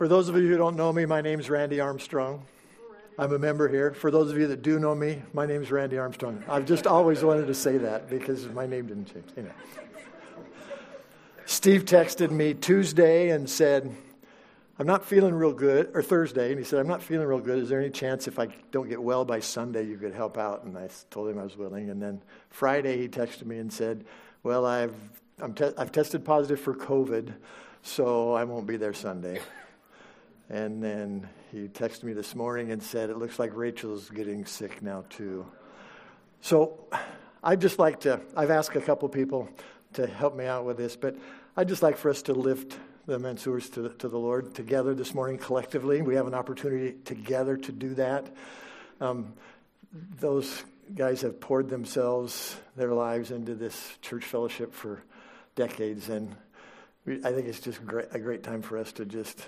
For those of you who don't know me, my name's Randy Armstrong. I'm a member here. For those of you that do know me, my name's Randy Armstrong. I've just always wanted to say that because my name didn't change. Steve texted me Tuesday and said, I'm not feeling real good, or Thursday, and he said, I'm not feeling real good. Is there any chance if I don't get well by Sunday, you could help out? And I told him I was willing. And then Friday, he texted me and said, Well, I've, I'm te- I've tested positive for COVID, so I won't be there Sunday. And then he texted me this morning and said, It looks like Rachel's getting sick now, too. So I'd just like to, I've asked a couple people to help me out with this, but I'd just like for us to lift the Mansours to, to the Lord together this morning collectively. We have an opportunity together to do that. Um, those guys have poured themselves, their lives into this church fellowship for decades, and we, I think it's just great, a great time for us to just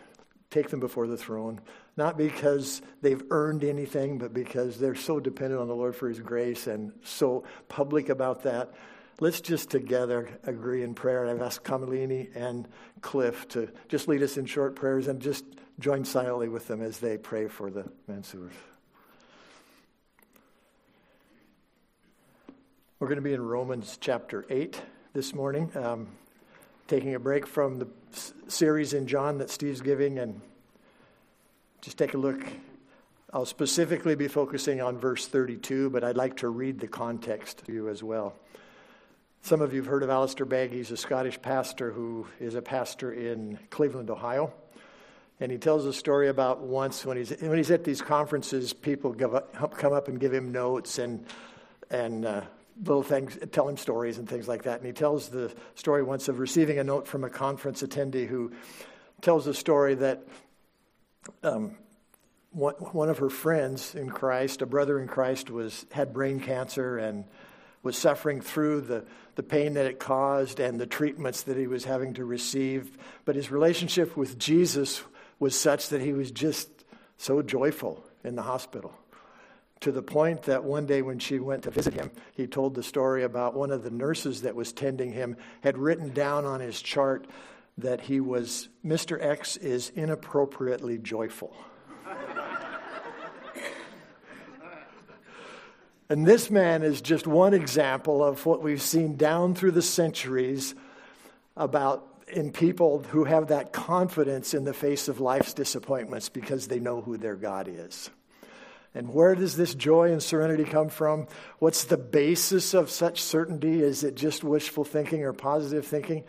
take them before the throne, not because they've earned anything, but because they're so dependent on the Lord for His grace and so public about that. Let's just together agree in prayer. I've asked Kamalini and Cliff to just lead us in short prayers and just join silently with them as they pray for the Mansours. We're going to be in Romans chapter 8 this morning. Um, taking a break from the series in John that Steve's giving and just take a look. I'll specifically be focusing on verse 32, but I'd like to read the context to you as well. Some of you have heard of Alistair Begg. He's a Scottish pastor who is a pastor in Cleveland, Ohio. And he tells a story about once when he's, when he's at these conferences, people up, come up and give him notes and, and uh, little things, tell him stories and things like that. And he tells the story once of receiving a note from a conference attendee who tells the story that um, one, one of her friends in Christ, a brother in Christ, was had brain cancer and was suffering through the, the pain that it caused and the treatments that he was having to receive. But his relationship with Jesus was such that he was just so joyful in the hospital to the point that one day when she went to visit him, he told the story about one of the nurses that was tending him had written down on his chart that he was, Mr. X is inappropriately joyful. and this man is just one example of what we've seen down through the centuries about in people who have that confidence in the face of life's disappointments because they know who their God is. And where does this joy and serenity come from? What's the basis of such certainty? Is it just wishful thinking or positive thinking?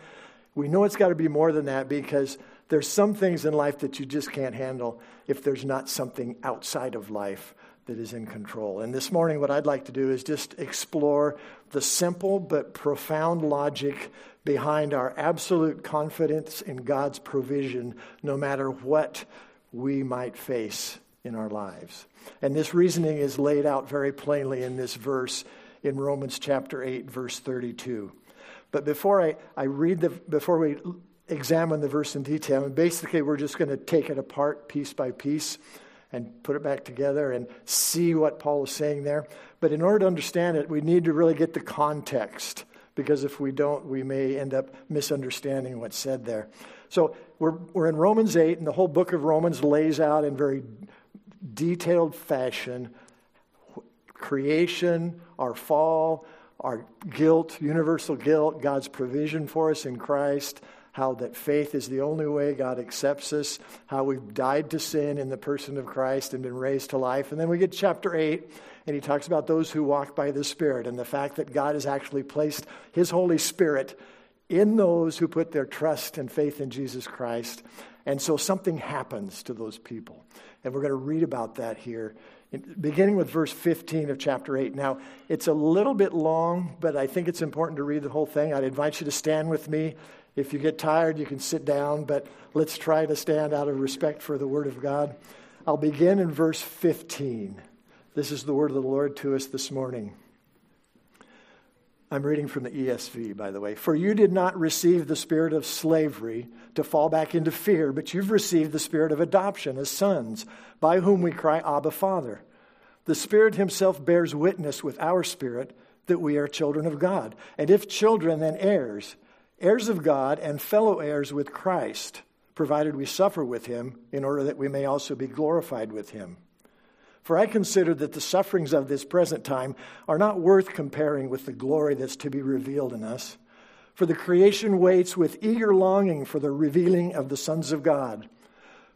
We know it's got to be more than that because there's some things in life that you just can't handle if there's not something outside of life that is in control. And this morning, what I'd like to do is just explore the simple but profound logic behind our absolute confidence in God's provision, no matter what we might face in our lives. And this reasoning is laid out very plainly in this verse in Romans chapter 8, verse 32. But before I, I read the, before we examine the verse in detail, and basically we're just going to take it apart piece by piece and put it back together and see what Paul is saying there. But in order to understand it, we need to really get the context because if we don't, we may end up misunderstanding what's said there. So we're, we're in Romans 8, and the whole book of Romans lays out in very detailed fashion creation, our fall, our guilt, universal guilt, God's provision for us in Christ, how that faith is the only way God accepts us, how we've died to sin in the person of Christ and been raised to life. And then we get chapter 8, and he talks about those who walk by the Spirit and the fact that God has actually placed his Holy Spirit in those who put their trust and faith in Jesus Christ. And so something happens to those people. And we're going to read about that here, beginning with verse 15 of chapter 8. Now, it's a little bit long, but I think it's important to read the whole thing. I'd invite you to stand with me. If you get tired, you can sit down, but let's try to stand out of respect for the Word of God. I'll begin in verse 15. This is the word of the Lord to us this morning. I'm reading from the ESV, by the way. For you did not receive the spirit of slavery to fall back into fear, but you've received the spirit of adoption as sons, by whom we cry, Abba, Father. The Spirit Himself bears witness with our spirit that we are children of God. And if children, then heirs, heirs of God and fellow heirs with Christ, provided we suffer with him, in order that we may also be glorified with him. For I consider that the sufferings of this present time are not worth comparing with the glory that's to be revealed in us. For the creation waits with eager longing for the revealing of the sons of God.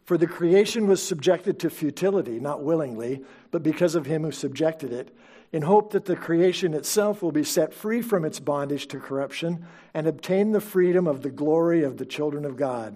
For the creation was subjected to futility, not willingly, but because of him who subjected it, in hope that the creation itself will be set free from its bondage to corruption and obtain the freedom of the glory of the children of God.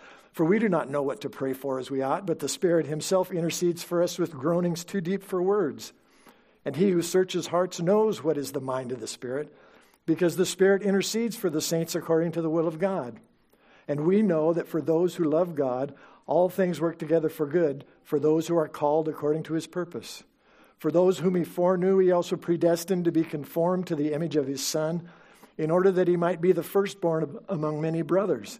for we do not know what to pray for as we ought, but the Spirit Himself intercedes for us with groanings too deep for words. And He who searches hearts knows what is the mind of the Spirit, because the Spirit intercedes for the saints according to the will of God. And we know that for those who love God, all things work together for good, for those who are called according to His purpose. For those whom he foreknew, he also predestined to be conformed to the image of his Son, in order that he might be the firstborn among many brothers.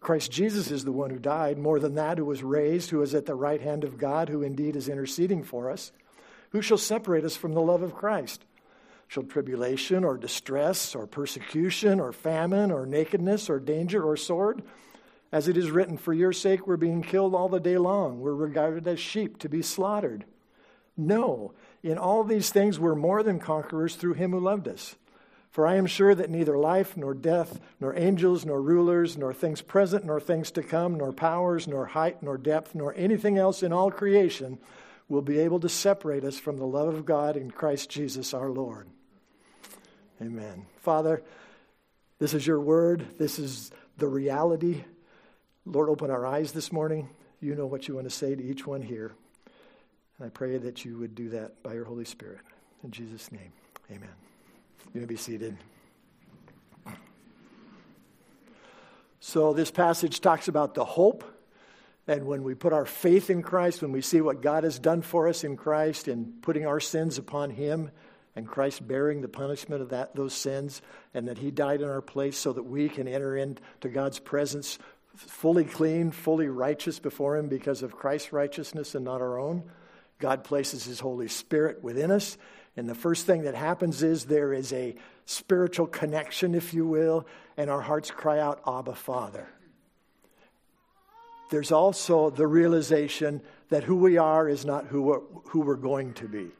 Christ Jesus is the one who died, more than that, who was raised, who is at the right hand of God, who indeed is interceding for us. Who shall separate us from the love of Christ? Shall tribulation or distress or persecution or famine or nakedness or danger or sword? As it is written, For your sake we're being killed all the day long. We're regarded as sheep to be slaughtered. No, in all these things we're more than conquerors through him who loved us. For I am sure that neither life, nor death, nor angels, nor rulers, nor things present, nor things to come, nor powers, nor height, nor depth, nor anything else in all creation will be able to separate us from the love of God in Christ Jesus our Lord. Amen. Father, this is your word. This is the reality. Lord, open our eyes this morning. You know what you want to say to each one here. And I pray that you would do that by your Holy Spirit. In Jesus' name, amen. You may be seated. So, this passage talks about the hope. And when we put our faith in Christ, when we see what God has done for us in Christ and putting our sins upon Him, and Christ bearing the punishment of that, those sins, and that He died in our place so that we can enter into God's presence fully clean, fully righteous before Him because of Christ's righteousness and not our own. God places His Holy Spirit within us. And the first thing that happens is there is a spiritual connection, if you will, and our hearts cry out, Abba, Father. There's also the realization that who we are is not who we're, who we're going to be.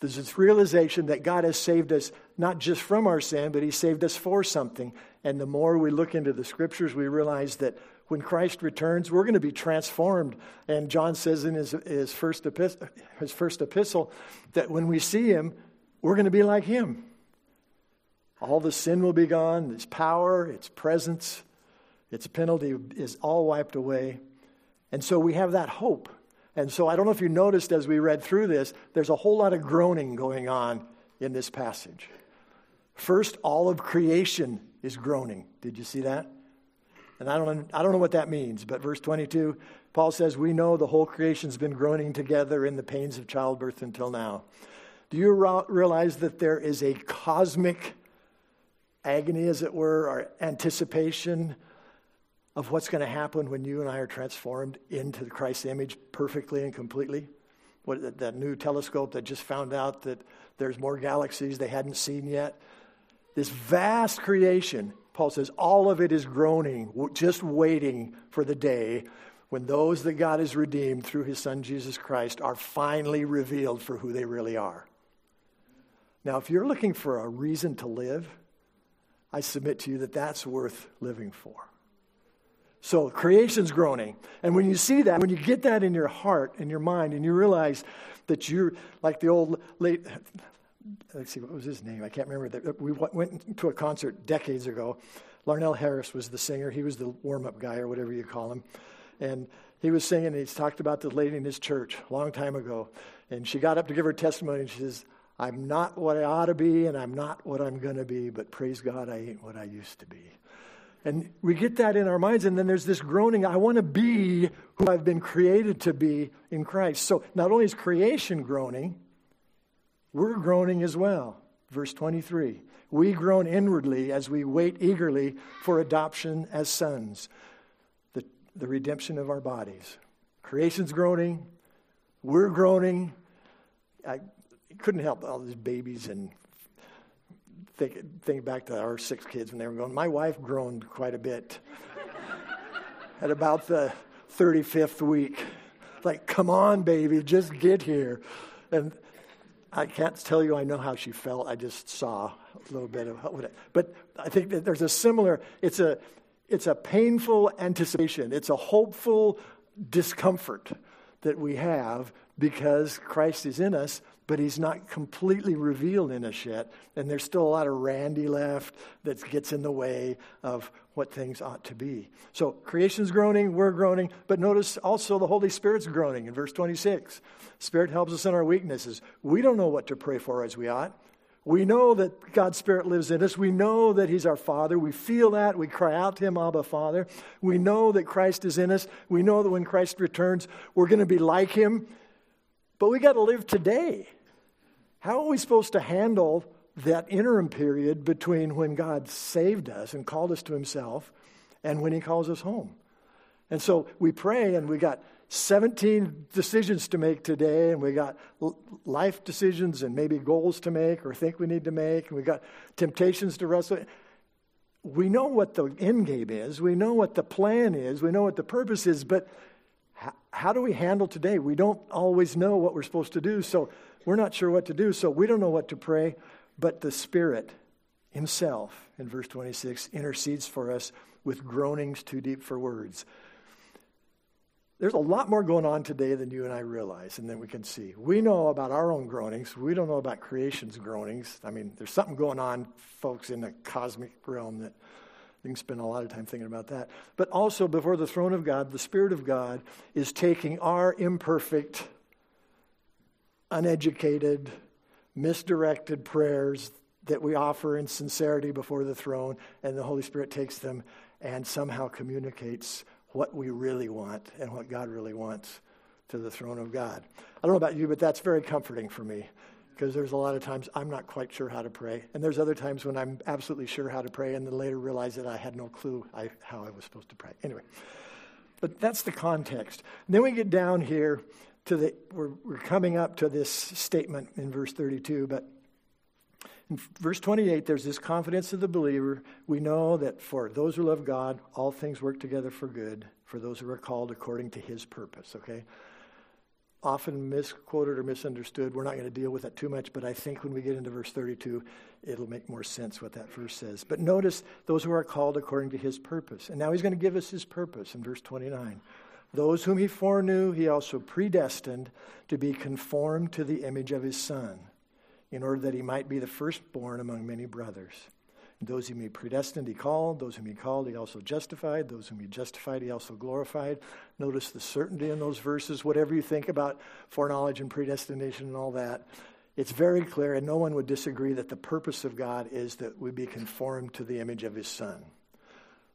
There's this realization that God has saved us not just from our sin, but He saved us for something. And the more we look into the scriptures, we realize that when Christ returns, we're going to be transformed. And John says in his, his, first, epistle, his first epistle that when we see him, we're going to be like him. All the sin will be gone, its power, its presence, its penalty is all wiped away. And so we have that hope. And so I don't know if you noticed as we read through this, there's a whole lot of groaning going on in this passage. First, all of creation is groaning. Did you see that? And I don't, I don't know what that means, but verse 22, Paul says, We know the whole creation's been groaning together in the pains of childbirth until now. Do you realize that there is a cosmic agony, as it were, or anticipation of what's going to happen when you and I are transformed into Christ's image perfectly and completely? What, that new telescope that just found out that there's more galaxies they hadn't seen yet. This vast creation Paul says, all of it is groaning, just waiting for the day when those that God has redeemed through his son Jesus Christ are finally revealed for who they really are. Now, if you're looking for a reason to live, I submit to you that that's worth living for. So creation's groaning. And when you see that, when you get that in your heart and your mind, and you realize that you're like the old late, let's see, what was his name? I can't remember. That we went to a concert decades ago. Larnell Harris was the singer. He was the warm up guy, or whatever you call him. And he was singing, and he's talked about the lady in his church a long time ago. And she got up to give her testimony, and she says, I'm not what I ought to be, and I'm not what I'm going to be, but praise God, I ain't what I used to be. And we get that in our minds, and then there's this groaning I want to be who I've been created to be in Christ. So not only is creation groaning, we're groaning as well. Verse 23 We groan inwardly as we wait eagerly for adoption as sons, the, the redemption of our bodies. Creation's groaning, we're groaning. I couldn't help all these babies and think, think back to our six kids when they were going. My wife groaned quite a bit at about the 35th week. Like, come on, baby, just get here. And I can't tell you I know how she felt. I just saw a little bit of what. It, But I think that there's a similar. It's a it's a painful anticipation. It's a hopeful discomfort that we have because Christ is in us, but he's not completely revealed in us yet. And there's still a lot of Randy left that gets in the way of what things ought to be. So creation's groaning, we're groaning, but notice also the Holy Spirit's groaning in verse 26. Spirit helps us in our weaknesses. We don't know what to pray for as we ought. We know that God's Spirit lives in us. We know that He's our Father. We feel that. We cry out to Him, Abba, Father. We know that Christ is in us. We know that when Christ returns, we're going to be like Him. But we got to live today. How are we supposed to handle that interim period between when God saved us and called us to Himself and when He calls us home? And so we pray, and we got 17 decisions to make today, and we got life decisions and maybe goals to make or think we need to make, and we got temptations to wrestle. We know what the end game is, we know what the plan is, we know what the purpose is, but how do we handle today? We don't always know what we're supposed to do, so we're not sure what to do, so we don't know what to pray, but the Spirit Himself, in verse 26, intercedes for us with groanings too deep for words. There's a lot more going on today than you and I realize and then we can see. We know about our own groanings. We don't know about creation's groanings. I mean, there's something going on, folks, in the cosmic realm that you can spend a lot of time thinking about that. But also, before the throne of God, the Spirit of God is taking our imperfect, uneducated, misdirected prayers that we offer in sincerity before the throne, and the Holy Spirit takes them and somehow communicates what we really want and what God really wants to the throne of God. I don't know about you, but that's very comforting for me because there's a lot of times I'm not quite sure how to pray. And there's other times when I'm absolutely sure how to pray and then later realize that I had no clue I, how I was supposed to pray. Anyway, but that's the context. And then we get down here to the, we're, we're coming up to this statement in verse 32, but in verse 28, there's this confidence of the believer. We know that for those who love God, all things work together for good, for those who are called according to his purpose, okay? often misquoted or misunderstood. We're not going to deal with that too much, but I think when we get into verse 32, it'll make more sense what that verse says. But notice those who are called according to his purpose. And now he's going to give us his purpose in verse 29. Those whom he foreknew, he also predestined to be conformed to the image of his Son, in order that he might be the firstborn among many brothers. Those whom he predestined, he called. Those whom he called, he also justified. Those whom he justified, he also glorified. Notice the certainty in those verses. Whatever you think about foreknowledge and predestination and all that, it's very clear, and no one would disagree that the purpose of God is that we be conformed to the image of his Son.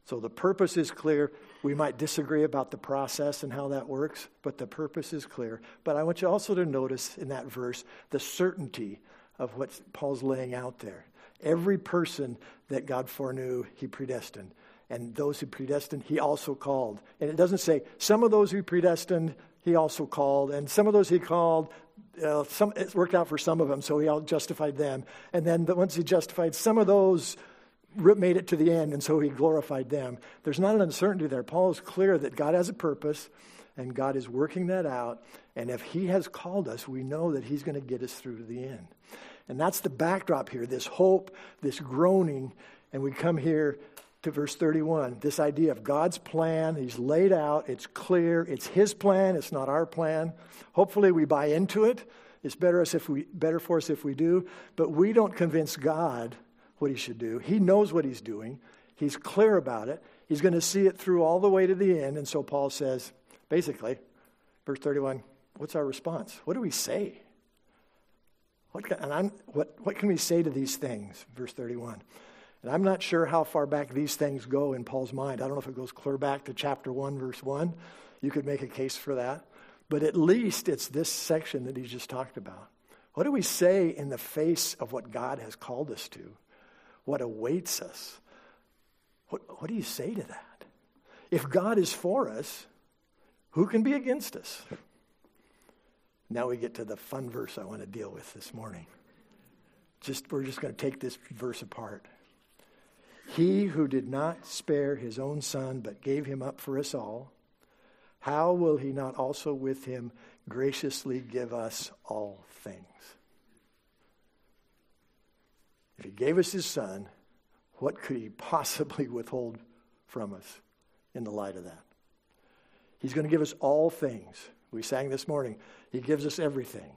So the purpose is clear. We might disagree about the process and how that works, but the purpose is clear. But I want you also to notice in that verse the certainty of what Paul's laying out there. Every person that God foreknew, he predestined. And those who predestined, he also called. And it doesn't say, some of those who predestined, he also called. And some of those he called, uh, some, it worked out for some of them, so he justified them. And then the, once he justified some of those, made it to the end, and so he glorified them. There's not an uncertainty there. Paul is clear that God has a purpose, and God is working that out. And if he has called us, we know that he's going to get us through to the end. And that's the backdrop here this hope, this groaning. And we come here to verse 31. This idea of God's plan, He's laid out, it's clear, it's His plan, it's not our plan. Hopefully, we buy into it. It's better, us if we, better for us if we do, but we don't convince God what He should do. He knows what He's doing, He's clear about it. He's going to see it through all the way to the end. And so Paul says, basically, verse 31, what's our response? What do we say? What can, and I'm, what, what can we say to these things? Verse 31. And I'm not sure how far back these things go in Paul's mind. I don't know if it goes clear back to chapter 1, verse 1. You could make a case for that. But at least it's this section that he just talked about. What do we say in the face of what God has called us to? What awaits us? What, what do you say to that? If God is for us, who can be against us? Now we get to the fun verse I want to deal with this morning. Just, we're just going to take this verse apart. He who did not spare his own son, but gave him up for us all, how will he not also with him graciously give us all things? If he gave us his son, what could he possibly withhold from us in the light of that? He's going to give us all things. We sang this morning, he gives us everything.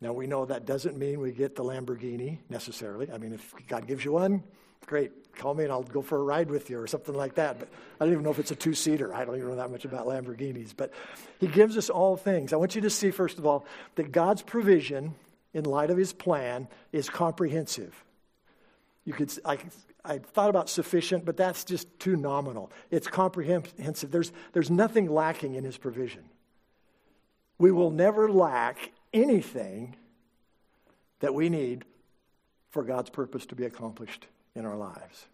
Now, we know that doesn't mean we get the Lamborghini necessarily. I mean, if God gives you one, great, call me and I'll go for a ride with you or something like that. But I don't even know if it's a two seater. I don't even know that much about Lamborghinis. But He gives us all things. I want you to see, first of all, that God's provision, in light of His plan, is comprehensive. You could, I, I thought about sufficient, but that's just too nominal. It's comprehensive. There's, there's nothing lacking in His provision. We will never lack anything that we need for God's purpose to be accomplished in our lives.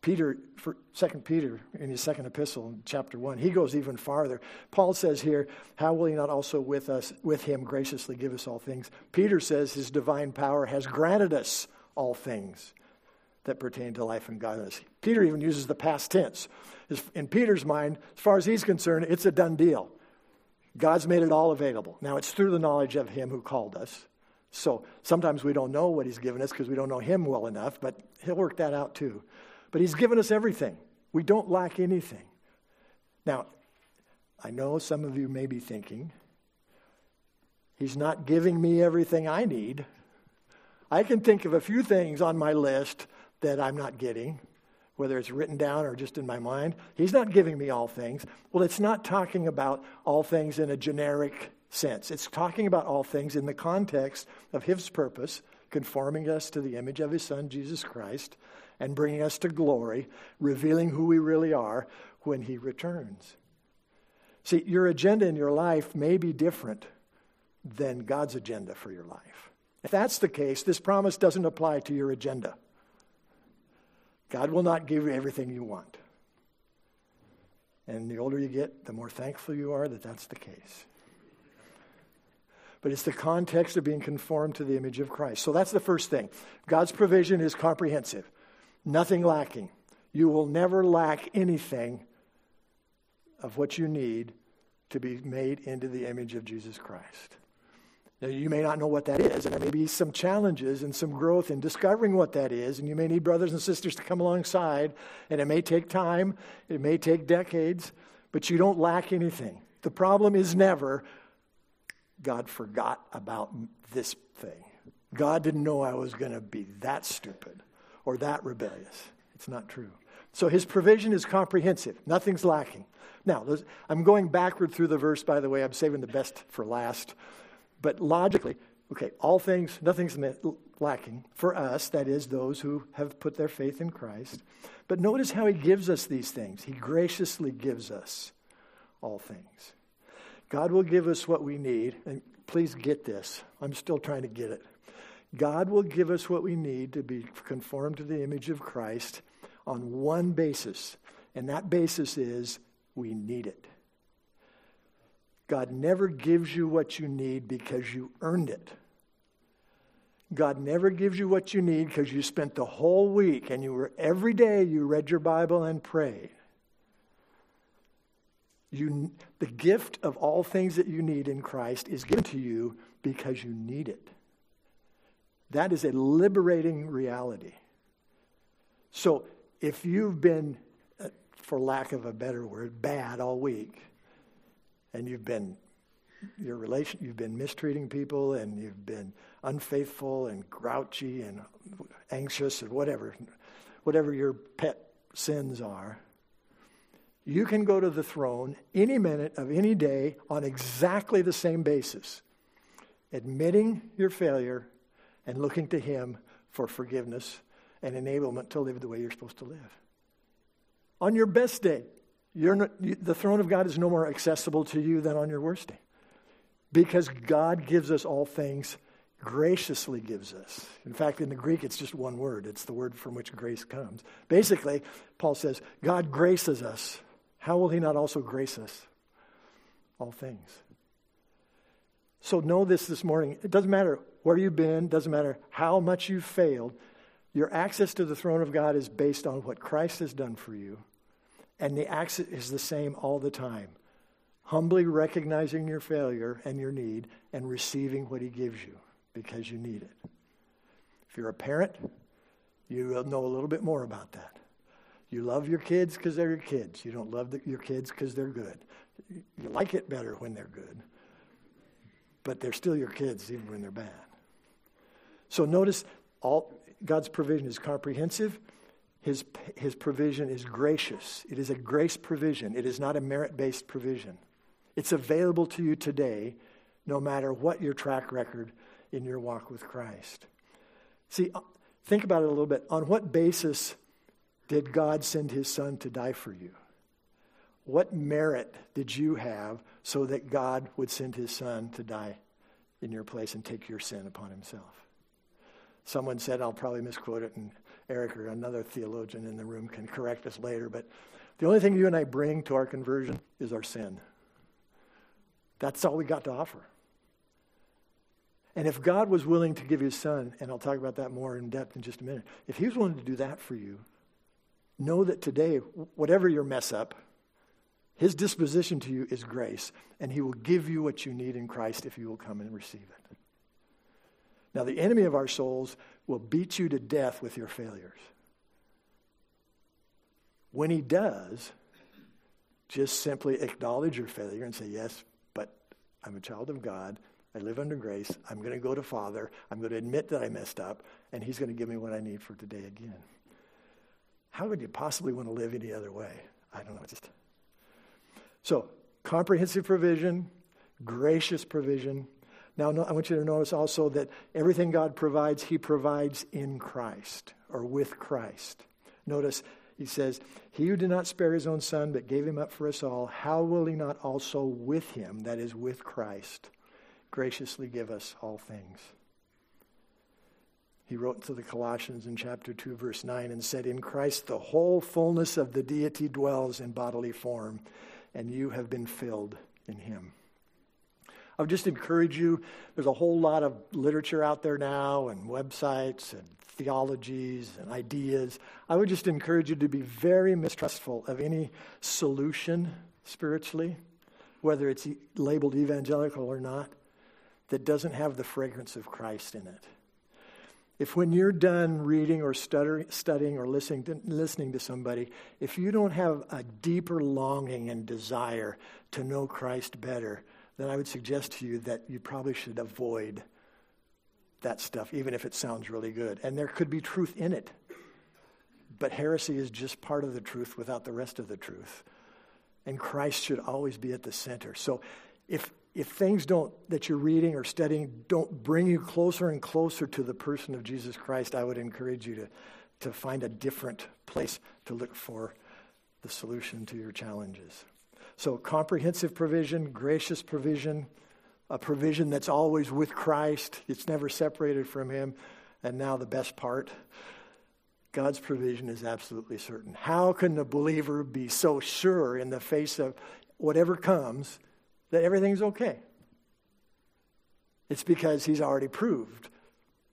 Peter, for, 2 Peter, in his second epistle, chapter 1, he goes even farther. Paul says here, How will he not also with us, with him, graciously give us all things? Peter says his divine power has granted us all things that pertain to life and godliness. Peter even uses the past tense. In Peter's mind, as far as he's concerned, it's a done deal. God's made it all available. Now, it's through the knowledge of him who called us. So sometimes we don't know what he's given us because we don't know him well enough, but he'll work that out too. But he's given us everything. We don't lack anything. Now, I know some of you may be thinking, he's not giving me everything I need. I can think of a few things on my list that I'm not getting, whether it's written down or just in my mind. He's not giving me all things. Well, it's not talking about all things in a generic sense. It's talking about all things in the context of His purpose, conforming us to the image of His Son, Jesus Christ, and bringing us to glory, revealing who we really are when He returns. See, your agenda in your life may be different than God's agenda for your life. If that's the case, this promise doesn't apply to your agenda. God will not give you everything you want. And the older you get, the more thankful you are that that's the case but it's the context of being conformed to the image of Christ. So that's the first thing. God's provision is comprehensive, nothing lacking. You will never lack anything of what you need to be made into the image of Jesus Christ. Now, you may not know what that is, and there may be some challenges and some growth in discovering what that is, and you may need brothers and sisters to come alongside, and it may take time, it may take decades, but you don't lack anything. The problem is never God forgot about this thing. God didn't know I was going to be that stupid or that rebellious. It's not true. So his provision is comprehensive, nothing's lacking. Now, I'm going backward through the verse, by the way. I'm saving the best for last. But logically, okay, all things, nothing's lacking for us, that is, those who have put their faith in Christ. But notice how he gives us these things. He graciously gives us all things. God will give us what we need. And please get this. I'm still trying to get it. God will give us what we need to be conformed to the image of Christ on one basis, and that basis is we need it. God never gives you what you need because you earned it. God never gives you what you need because you spent the whole week and you were every day you read your Bible and prayed. You, the gift of all things that you need in Christ is given to you because you need it. That is a liberating reality. So if you've been, uh, for lack of a better word, bad all week, and you've been your relation you've been mistreating people and you've been unfaithful and grouchy and anxious and whatever whatever your pet sins are you can go to the throne any minute of any day on exactly the same basis admitting your failure and looking to him for forgiveness and enablement to live the way you're supposed to live. On your best day the throne of god is no more accessible to you than on your worst day because God gives us all things, graciously gives us. In fact, in the Greek, it's just one word. It's the word from which grace comes. Basically, Paul says, God graces us. How will he not also grace us? All things. So know this this morning. It doesn't matter where you've been, doesn't matter how much you've failed. Your access to the throne of God is based on what Christ has done for you. And the access is the same all the time humbly recognizing your failure and your need and receiving what he gives you because you need it. If you're a parent, you will know a little bit more about that. You love your kids because they're your kids. You don't love the, your kids because they're good. You like it better when they're good, but they're still your kids even when they're bad. So notice all God's provision is comprehensive. His, his provision is gracious. It is a grace provision. It is not a merit based provision. It's available to you today, no matter what your track record in your walk with Christ. See, uh, think about it a little bit. On what basis did God send his son to die for you? What merit did you have so that God would send his son to die in your place and take your sin upon himself? Someone said, I'll probably misquote it, and Eric or another theologian in the room can correct us later, but the only thing you and I bring to our conversion is our sin. That's all we got to offer. And if God was willing to give his son, and I'll talk about that more in depth in just a minute, if he was willing to do that for you, know that today, whatever your mess up, his disposition to you is grace, and he will give you what you need in Christ if you will come and receive it. Now, the enemy of our souls will beat you to death with your failures. When he does, just simply acknowledge your failure and say, Yes, but I'm a child of God. I live under grace. I'm going to go to Father. I'm going to admit that I messed up, and He's going to give me what I need for today again. How would you possibly want to live any other way? I don't know. Just so comprehensive provision, gracious provision. Now, I want you to notice also that everything God provides, He provides in Christ or with Christ. Notice he says, He who did not spare his own son, but gave him up for us all, how will he not also with him, that is, with Christ, graciously give us all things? He wrote to the Colossians in chapter 2, verse 9, and said, In Christ the whole fullness of the deity dwells in bodily form, and you have been filled in him. I would just encourage you. There's a whole lot of literature out there now, and websites, and theologies and ideas. I would just encourage you to be very mistrustful of any solution spiritually, whether it's labeled evangelical or not, that doesn't have the fragrance of Christ in it. If when you're done reading or studying or listening to, listening to somebody, if you don't have a deeper longing and desire to know Christ better, then I would suggest to you that you probably should avoid that stuff, even if it sounds really good. And there could be truth in it. But heresy is just part of the truth without the rest of the truth. And Christ should always be at the center. So if, if things don't, that you're reading or studying, don't bring you closer and closer to the person of Jesus Christ, I would encourage you to, to find a different place to look for the solution to your challenges. So, comprehensive provision, gracious provision, a provision that's always with Christ, it's never separated from Him. And now, the best part God's provision is absolutely certain. How can the believer be so sure in the face of whatever comes that everything's okay? It's because He's already proved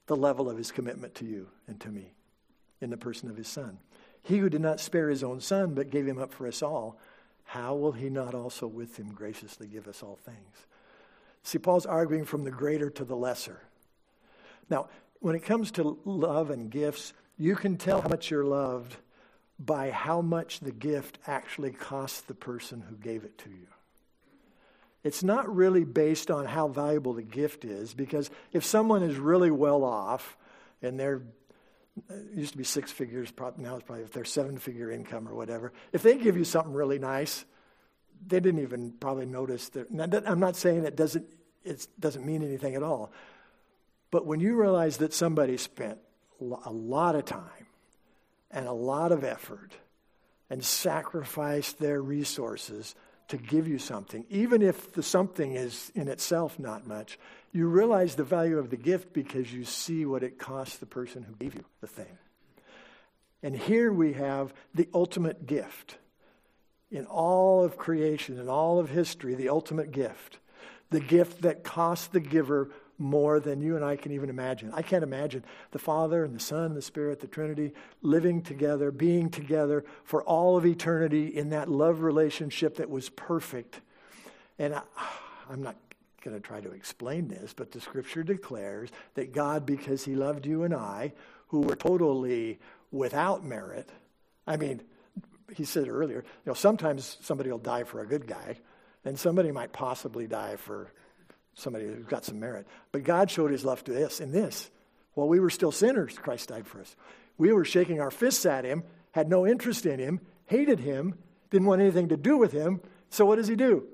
the level of His commitment to you and to me in the person of His Son. He who did not spare His own Son, but gave Him up for us all, how will He not also with Him graciously give us all things? See, Paul's arguing from the greater to the lesser. Now, when it comes to love and gifts, you can tell how much you're loved by how much the gift actually costs the person who gave it to you. It's not really based on how valuable the gift is, because if someone is really well off and they're it used to be six figures, now it's probably if they're seven figure income or whatever. If they give you something really nice, they didn't even probably notice that. I'm not saying it doesn't, it doesn't mean anything at all. But when you realize that somebody spent a lot of time and a lot of effort and sacrificed their resources to give you something, even if the something is in itself not much, you realize the value of the gift because you see what it costs the person who gave you the thing. And here we have the ultimate gift. In all of creation, in all of history, the ultimate gift. The gift that costs the giver more than you and I can even imagine. I can't imagine the Father and the Son and the Spirit, the Trinity, living together, being together for all of eternity in that love relationship that was perfect. And I, I'm not going to try to explain this, but the scripture declares that God, because he loved you and I, who were totally without merit, I mean, he said earlier, you know, sometimes somebody will die for a good guy, and somebody might possibly die for somebody who's got some merit. But God showed his love to us in this. While we were still sinners, Christ died for us. We were shaking our fists at him, had no interest in him, hated him, didn't want anything to do with him. So what does he do?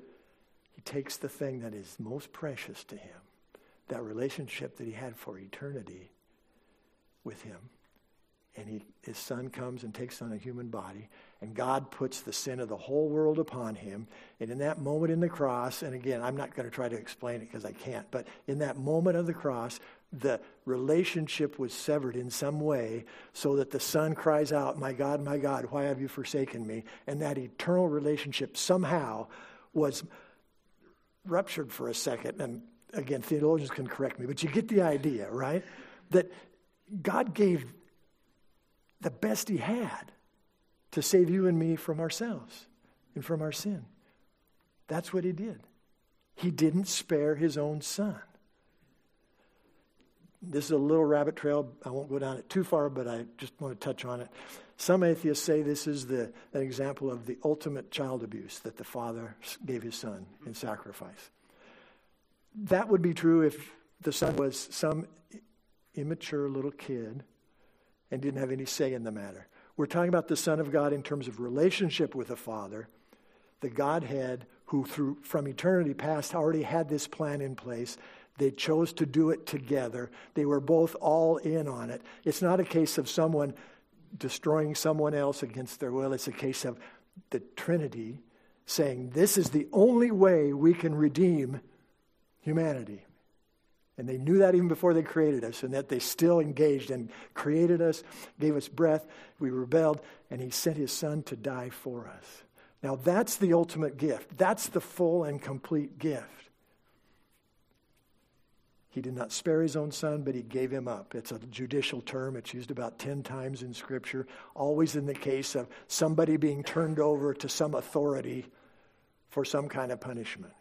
Takes the thing that is most precious to him, that relationship that he had for eternity with him, and he, his son comes and takes on a human body, and God puts the sin of the whole world upon him. And in that moment in the cross, and again, I'm not going to try to explain it because I can't, but in that moment of the cross, the relationship was severed in some way so that the son cries out, My God, my God, why have you forsaken me? And that eternal relationship somehow was ruptured for a second. And again, theologians can correct me, but you get the idea, right? That God gave the best he had to save you and me from ourselves and from our sin. That's what he did. He didn't spare his own son. This is a little rabbit trail. I won't go down it too far, but I just want to touch on it. Some atheists say this is the, an example of the ultimate child abuse that the father gave his son in sacrifice. That would be true if the son was some immature little kid and didn't have any say in the matter. We're talking about the Son of God in terms of relationship with the Father, the Godhead who through from eternity past already had this plan in place. They chose to do it together. They were both all in on it. It's not a case of someone destroying someone else against their will. It's a case of the Trinity saying, This is the only way we can redeem humanity. And they knew that even before they created us, and that they still engaged and created us, gave us breath. We rebelled, and He sent His Son to die for us. Now, that's the ultimate gift. That's the full and complete gift. He did not spare his own son, but he gave him up. It's a judicial term. It's used about 10 times in Scripture, always in the case of somebody being turned over to some authority for some kind of punishment.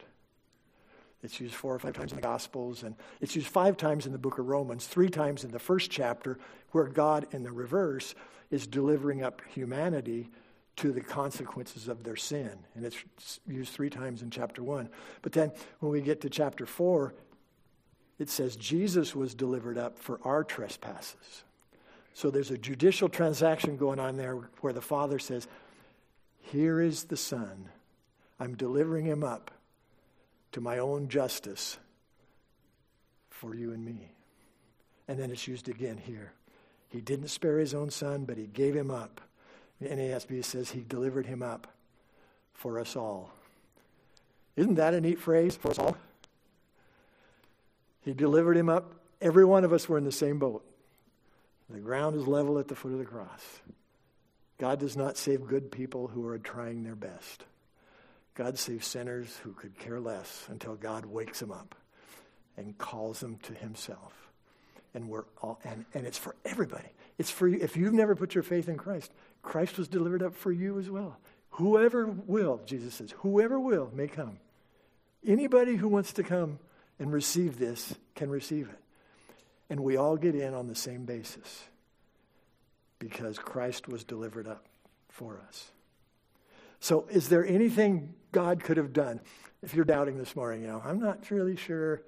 It's used four or five times in the Gospels, and it's used five times in the book of Romans, three times in the first chapter, where God, in the reverse, is delivering up humanity to the consequences of their sin. And it's used three times in chapter one. But then when we get to chapter four, it says Jesus was delivered up for our trespasses. So there's a judicial transaction going on there where the Father says, Here is the Son. I'm delivering him up to my own justice for you and me. And then it's used again here. He didn't spare his own son, but he gave him up. The NASB says he delivered him up for us all. Isn't that a neat phrase for us all? He delivered him up. Every one of us were in the same boat. The ground is level at the foot of the cross. God does not save good people who are trying their best. God saves sinners who could care less until God wakes them up and calls them to himself. And we're all and, and it's for everybody. It's for you. If you've never put your faith in Christ, Christ was delivered up for you as well. Whoever will, Jesus says, whoever will may come. Anybody who wants to come and receive this can receive it. And we all get in on the same basis because Christ was delivered up for us. So, is there anything God could have done? If you're doubting this morning, you know, I'm not really sure.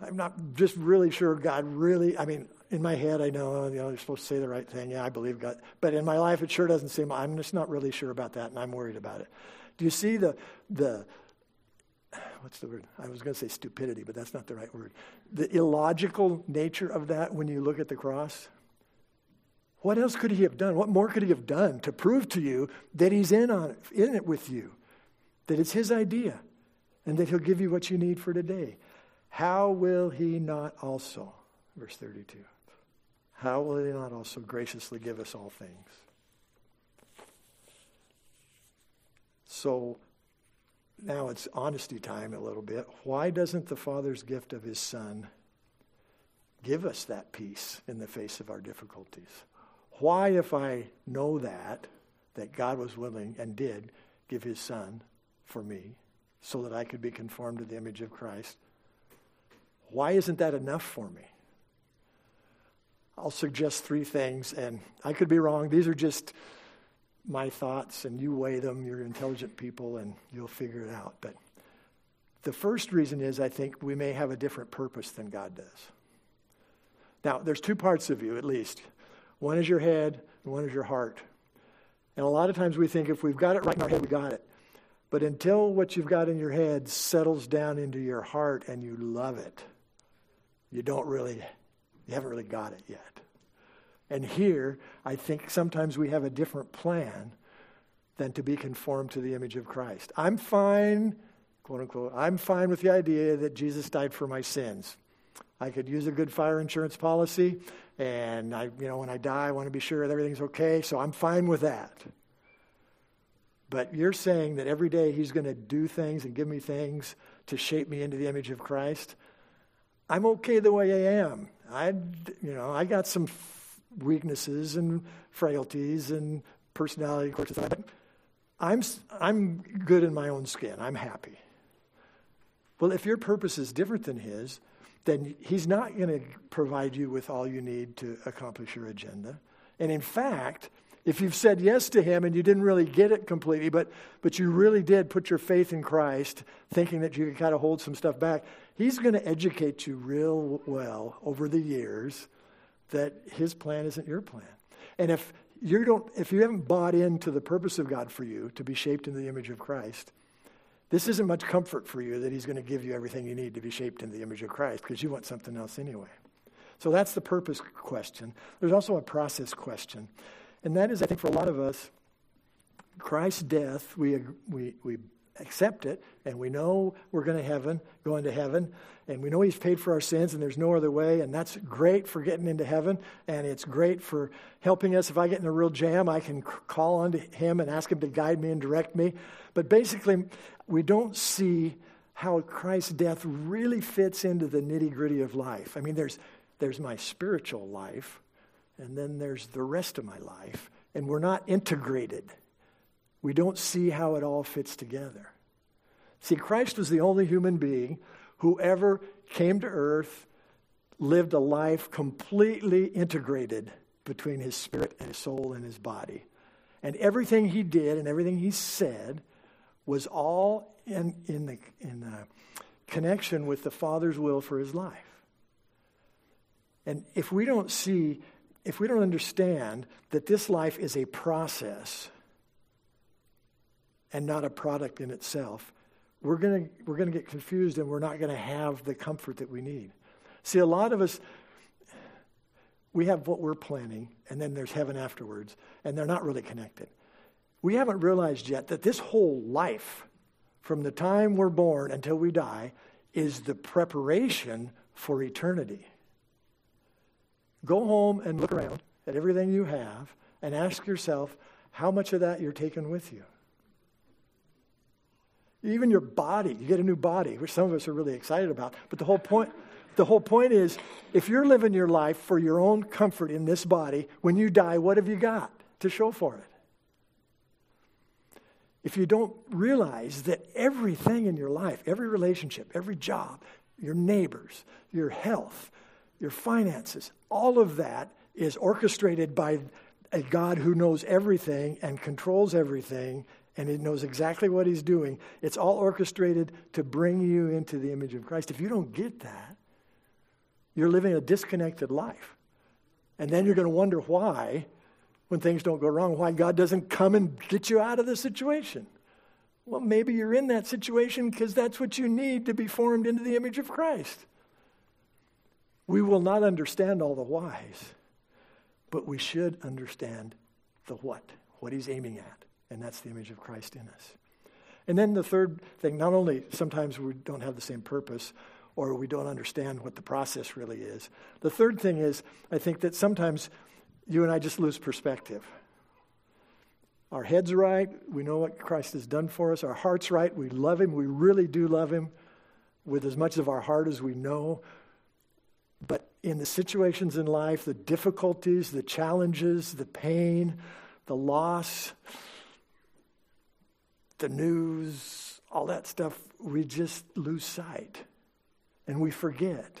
I'm not just really sure God really, I mean, in my head, I know, oh, you know, you're supposed to say the right thing. Yeah, I believe God. But in my life, it sure doesn't seem, I'm just not really sure about that, and I'm worried about it. Do you see the, the, what's the word? I was going to say stupidity, but that's not the right word. The illogical nature of that when you look at the cross. What else could he have done? What more could he have done to prove to you that he's in on in it with you, that it's his idea, and that he'll give you what you need for today? How will he not also, verse 32, how will he not also graciously give us all things? So now it's honesty time a little bit. Why doesn't the Father's gift of his Son give us that peace in the face of our difficulties? Why, if I know that, that God was willing and did give his son for me so that I could be conformed to the image of Christ, why isn't that enough for me? I'll suggest three things, and I could be wrong. These are just my thoughts, and you weigh them. You're intelligent people, and you'll figure it out. But the first reason is I think we may have a different purpose than God does. Now, there's two parts of you, at least. One is your head, and one is your heart. And a lot of times we think if we've got it right in our head, we got it. But until what you've got in your head settles down into your heart and you love it, you don't really, you haven't really got it yet. And here, I think sometimes we have a different plan than to be conformed to the image of Christ. I'm fine, quote unquote, I'm fine with the idea that Jesus died for my sins. I could use a good fire insurance policy, and I, you know, when I die, I want to be sure that everything's okay, so I'm fine with that. But you're saying that every day He's going to do things and give me things to shape me into the image of Christ. I'm okay the way I am. I, you know, I got some weaknesses and frailties and personality quirks, I'm I'm good in my own skin. I'm happy. Well, if your purpose is different than His, then he's not going to provide you with all you need to accomplish your agenda. And in fact, if you've said yes to him and you didn't really get it completely, but, but you really did put your faith in Christ, thinking that you could kind of hold some stuff back, he's going to educate you real well over the years that his plan isn't your plan. And if you don't, if you haven't bought into the purpose of God for you to be shaped in the image of Christ, this isn't much comfort for you that he's going to give you everything you need to be shaped in the image of Christ because you want something else anyway. So that's the purpose question. There's also a process question. And that is, I think, for a lot of us, Christ's death, we, we, we accept it, and we know we're going to heaven, going to heaven, and we know He's paid for our sins, and there's no other way, and that's great for getting into heaven, and it's great for helping us. If I get in a real jam, I can call on to Him and ask Him to guide me and direct me. But basically, we don't see how Christ's death really fits into the nitty gritty of life. I mean, there's, there's my spiritual life, and then there's the rest of my life, and we're not integrated. We don't see how it all fits together. See, Christ was the only human being who ever came to earth, lived a life completely integrated between his spirit and his soul and his body. And everything he did and everything he said was all in, in, the, in the connection with the Father's will for his life. And if we don't see, if we don't understand that this life is a process and not a product in itself, we're going we're going to get confused and we're not going to have the comfort that we need. See, a lot of us, we have what we're planning, and then there's heaven afterwards, and they're not really connected we haven't realized yet that this whole life, from the time we're born until we die, is the preparation for eternity. Go home and look around at everything you have and ask yourself how much of that you're taking with you. Even your body, you get a new body, which some of us are really excited about. But the whole point, the whole point is if you're living your life for your own comfort in this body, when you die, what have you got to show for it? if you don't realize that everything in your life, every relationship, every job, your neighbors, your health, your finances, all of that is orchestrated by a God who knows everything and controls everything and he knows exactly what he's doing. It's all orchestrated to bring you into the image of Christ. If you don't get that, you're living a disconnected life. And then you're going to wonder why, when things don't go wrong, why God doesn't come and get you out of the situation. Well, maybe you're in that situation because that's what you need to be formed into the image of Christ. We will not understand all the whys, but we should understand the what, what he's aiming at. And that's the image of Christ in us. And then the third thing, not only sometimes we don't have the same purpose or we don't understand what the process really is. The third thing is, I think that sometimes you and I just lose perspective. Our head's right. We know what Christ has done for us. Our heart's right. We love Him. We really do love Him with as much of our heart as we know. But in the situations in life, the difficulties, the challenges, the pain, the loss, the news, all that stuff, we just lose sight. And we forget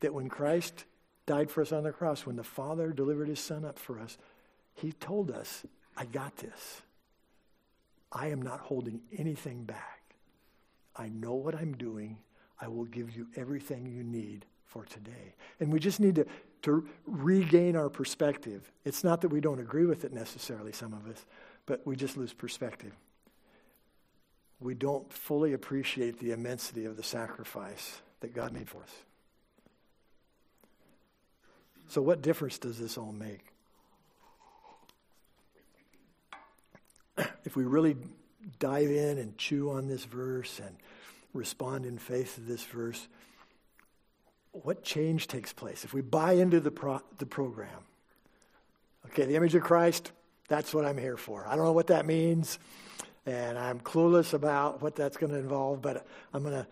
that when Christ died for us on the cross, when the Father delivered his Son up for us, he told us, I got this. I am not holding anything back. I know what I'm doing. I will give you everything you need for today. And we just need to, to regain our perspective. It's not that we don't agree with it necessarily, some of us, but we just lose perspective. We don't fully appreciate the immensity of the sacrifice that God made for us. So, what difference does this all make? If we really dive in and chew on this verse and respond in faith to this verse, what change takes place if we buy into the, pro- the program? Okay, the image of Christ, that's what I'm here for. I don't know what that means, and I'm clueless about what that's going to involve, but I'm going to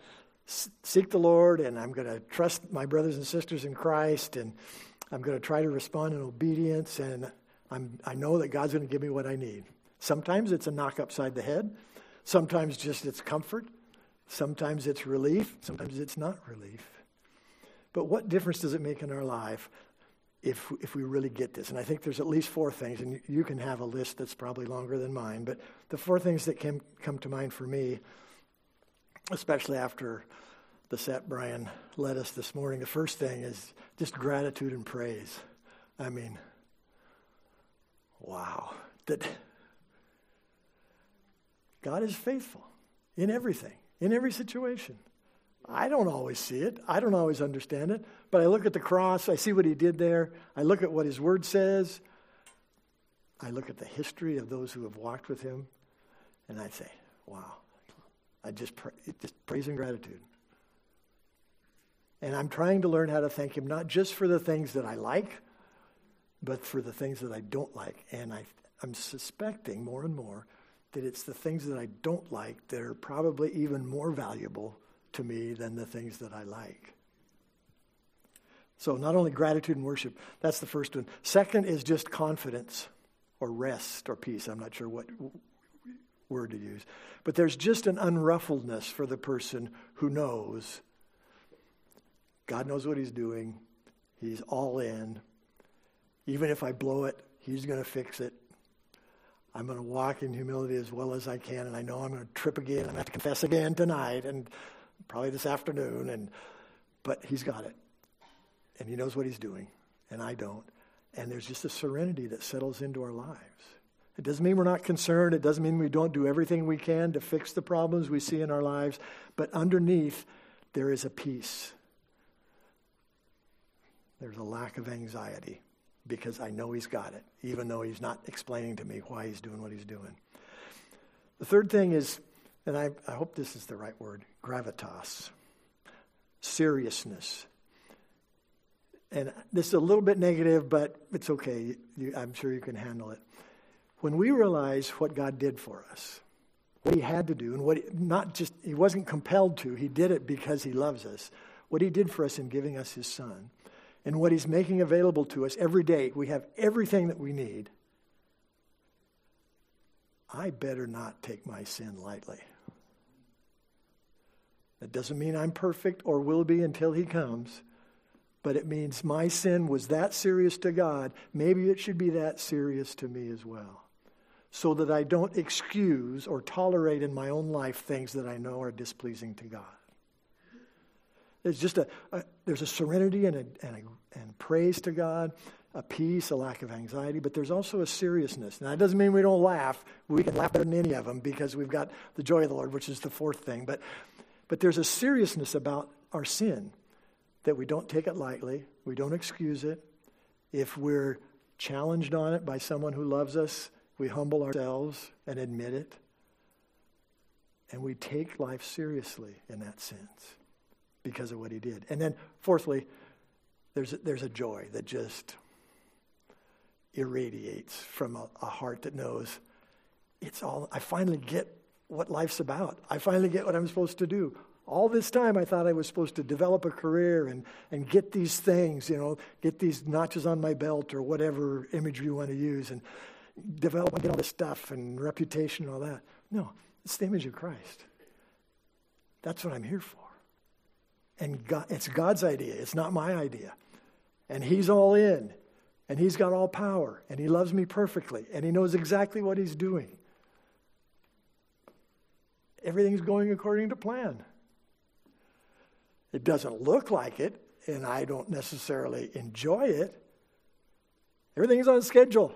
seek the Lord and I'm going to trust my brothers and sisters in Christ, and I'm going to try to respond in obedience, and I'm, I know that God's going to give me what I need. Sometimes it's a knock upside the head, sometimes just it's comfort, sometimes it's relief, sometimes it's not relief. But what difference does it make in our life if, if we really get this? And I think there's at least four things, and you, can have a list that's probably longer than mine, but the four things that can come to mind for me, especially after the set Brian led us this morning, the first thing is just gratitude and praise. I mean, wow. That God is faithful in everything, in every situation. I don't always see it. I don't always understand it. But I look at the cross, I see what he did there. I look at what his word says. I look at the history of those who have walked with him. And I say, wow. I just, pray, just praise and gratitude. And I'm trying to learn how to thank him, not just for the things that I like, but for the things that I don't like. And I, I'm suspecting more and more that it's the things that I don't like that are probably even more valuable to me than the things that I like. So, not only gratitude and worship, that's the first one. Second is just confidence or rest or peace. I'm not sure what word to use. But there's just an unruffledness for the person who knows God knows what He's doing, He's all in. Even if I blow it, He's going to fix it. I'm going to walk in humility as well as I can, and I know I'm going to trip again. I'm going to have to confess again tonight. And probably this afternoon, and but he's got it. And he knows what he's doing, and I don't. And there's just a serenity that settles into our lives. It doesn't mean we're not concerned. It doesn't mean we don't do everything we can to fix the problems we see in our lives. But underneath, there is a peace. There's a lack of anxiety because I know he's got it, even though he's not explaining to me why he's doing what he's doing. The third thing is and I, I hope this is the right word gravitas, seriousness. And this is a little bit negative, but it's okay. You, I'm sure you can handle it. When we realize what God did for us, what He had to do, and what he, not just He wasn't compelled to, He did it because He loves us. What He did for us in giving us His Son, and what He's making available to us every day, we have everything that we need. I better not take my sin lightly. That doesn't mean I'm perfect or will be until he comes, but it means my sin was that serious to God. Maybe it should be that serious to me as well. So that I don't excuse or tolerate in my own life things that I know are displeasing to God. There's just a, a there's a serenity and, a, and, a, and praise to God, a peace, a lack of anxiety, but there's also a seriousness. Now, that doesn't mean we don't laugh. We can laugh better than any of them because we've got the joy of the Lord, which is the fourth thing. But, but there's a seriousness about our sin that we don't take it lightly, we don't excuse it. If we're challenged on it by someone who loves us, we humble ourselves and admit it. And we take life seriously in that sense because of what he did. And then, fourthly, there's a, there's a joy that just irradiates from a, a heart that knows it's all, I finally get what life's about. I finally get what I'm supposed to do. All this time, I thought I was supposed to develop a career and, and get these things, you know, get these notches on my belt or whatever imagery you want to use and develop and get all this stuff and reputation and all that. No, it's the image of Christ. That's what I'm here for. And God, it's God's idea, it's not my idea. And He's all in, and He's got all power, and He loves me perfectly, and He knows exactly what He's doing. Everything's going according to plan. It doesn't look like it, and I don't necessarily enjoy it. Everything's on schedule.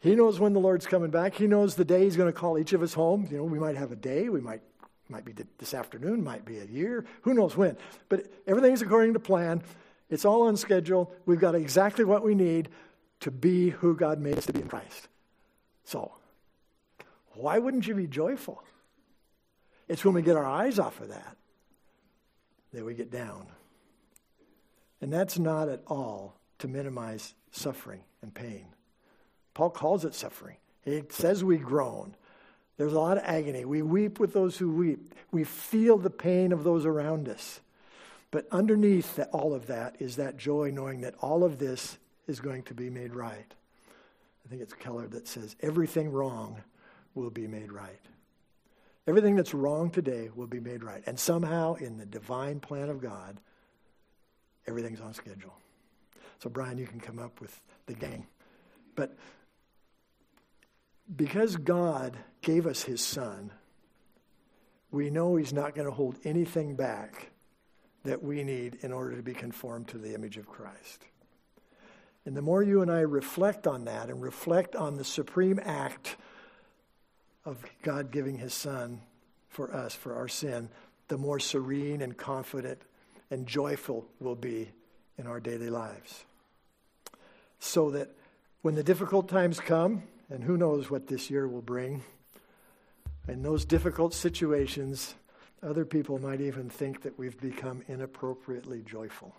He knows when the Lord's coming back. He knows the day He's going to call each of us home. You know, we might have a day, we might might be this afternoon, might be a year, who knows when. But everything's according to plan. It's all on schedule. We've got exactly what we need to be who God made us to be in Christ. So, why wouldn't you be joyful? It's when we get our eyes off of that that we get down. And that's not at all to minimize suffering and pain. Paul calls it suffering. He says we groan. There's a lot of agony. We weep with those who weep. We feel the pain of those around us. But underneath all of that is that joy knowing that all of this is going to be made right. I think it's Keller that says, everything wrong will be made right. Everything that's wrong today will be made right. And somehow, in the divine plan of God, everything's on schedule. So, Brian, you can come up with the gang. But because God gave us his son, we know he's not going to hold anything back that we need in order to be conformed to the image of Christ. And the more you and I reflect on that and reflect on the supreme act of God giving his son for us, for our sin, the more serene and confident and joyful we'll be in our daily lives. So that when the difficult times come, and who knows what this year will bring. In those difficult situations, other people might even think that we've become inappropriately joyful.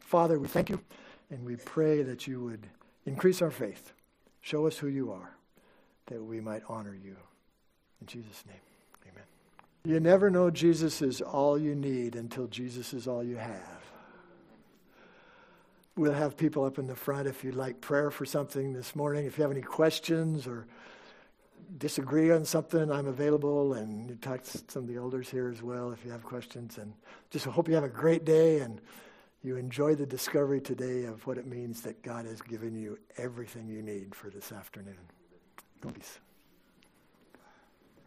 Father, we thank you and we pray that you would increase our faith. Show us who you are, that we might honor you. In Jesus' name, amen. You never know Jesus is all you need until Jesus is all you have. We'll have people up in the front if you'd like prayer for something this morning. If you have any questions or disagree on something, I'm available. And you talk to some of the elders here as well if you have questions. And just hope you have a great day and you enjoy the discovery today of what it means that God has given you everything you need for this afternoon. Peace.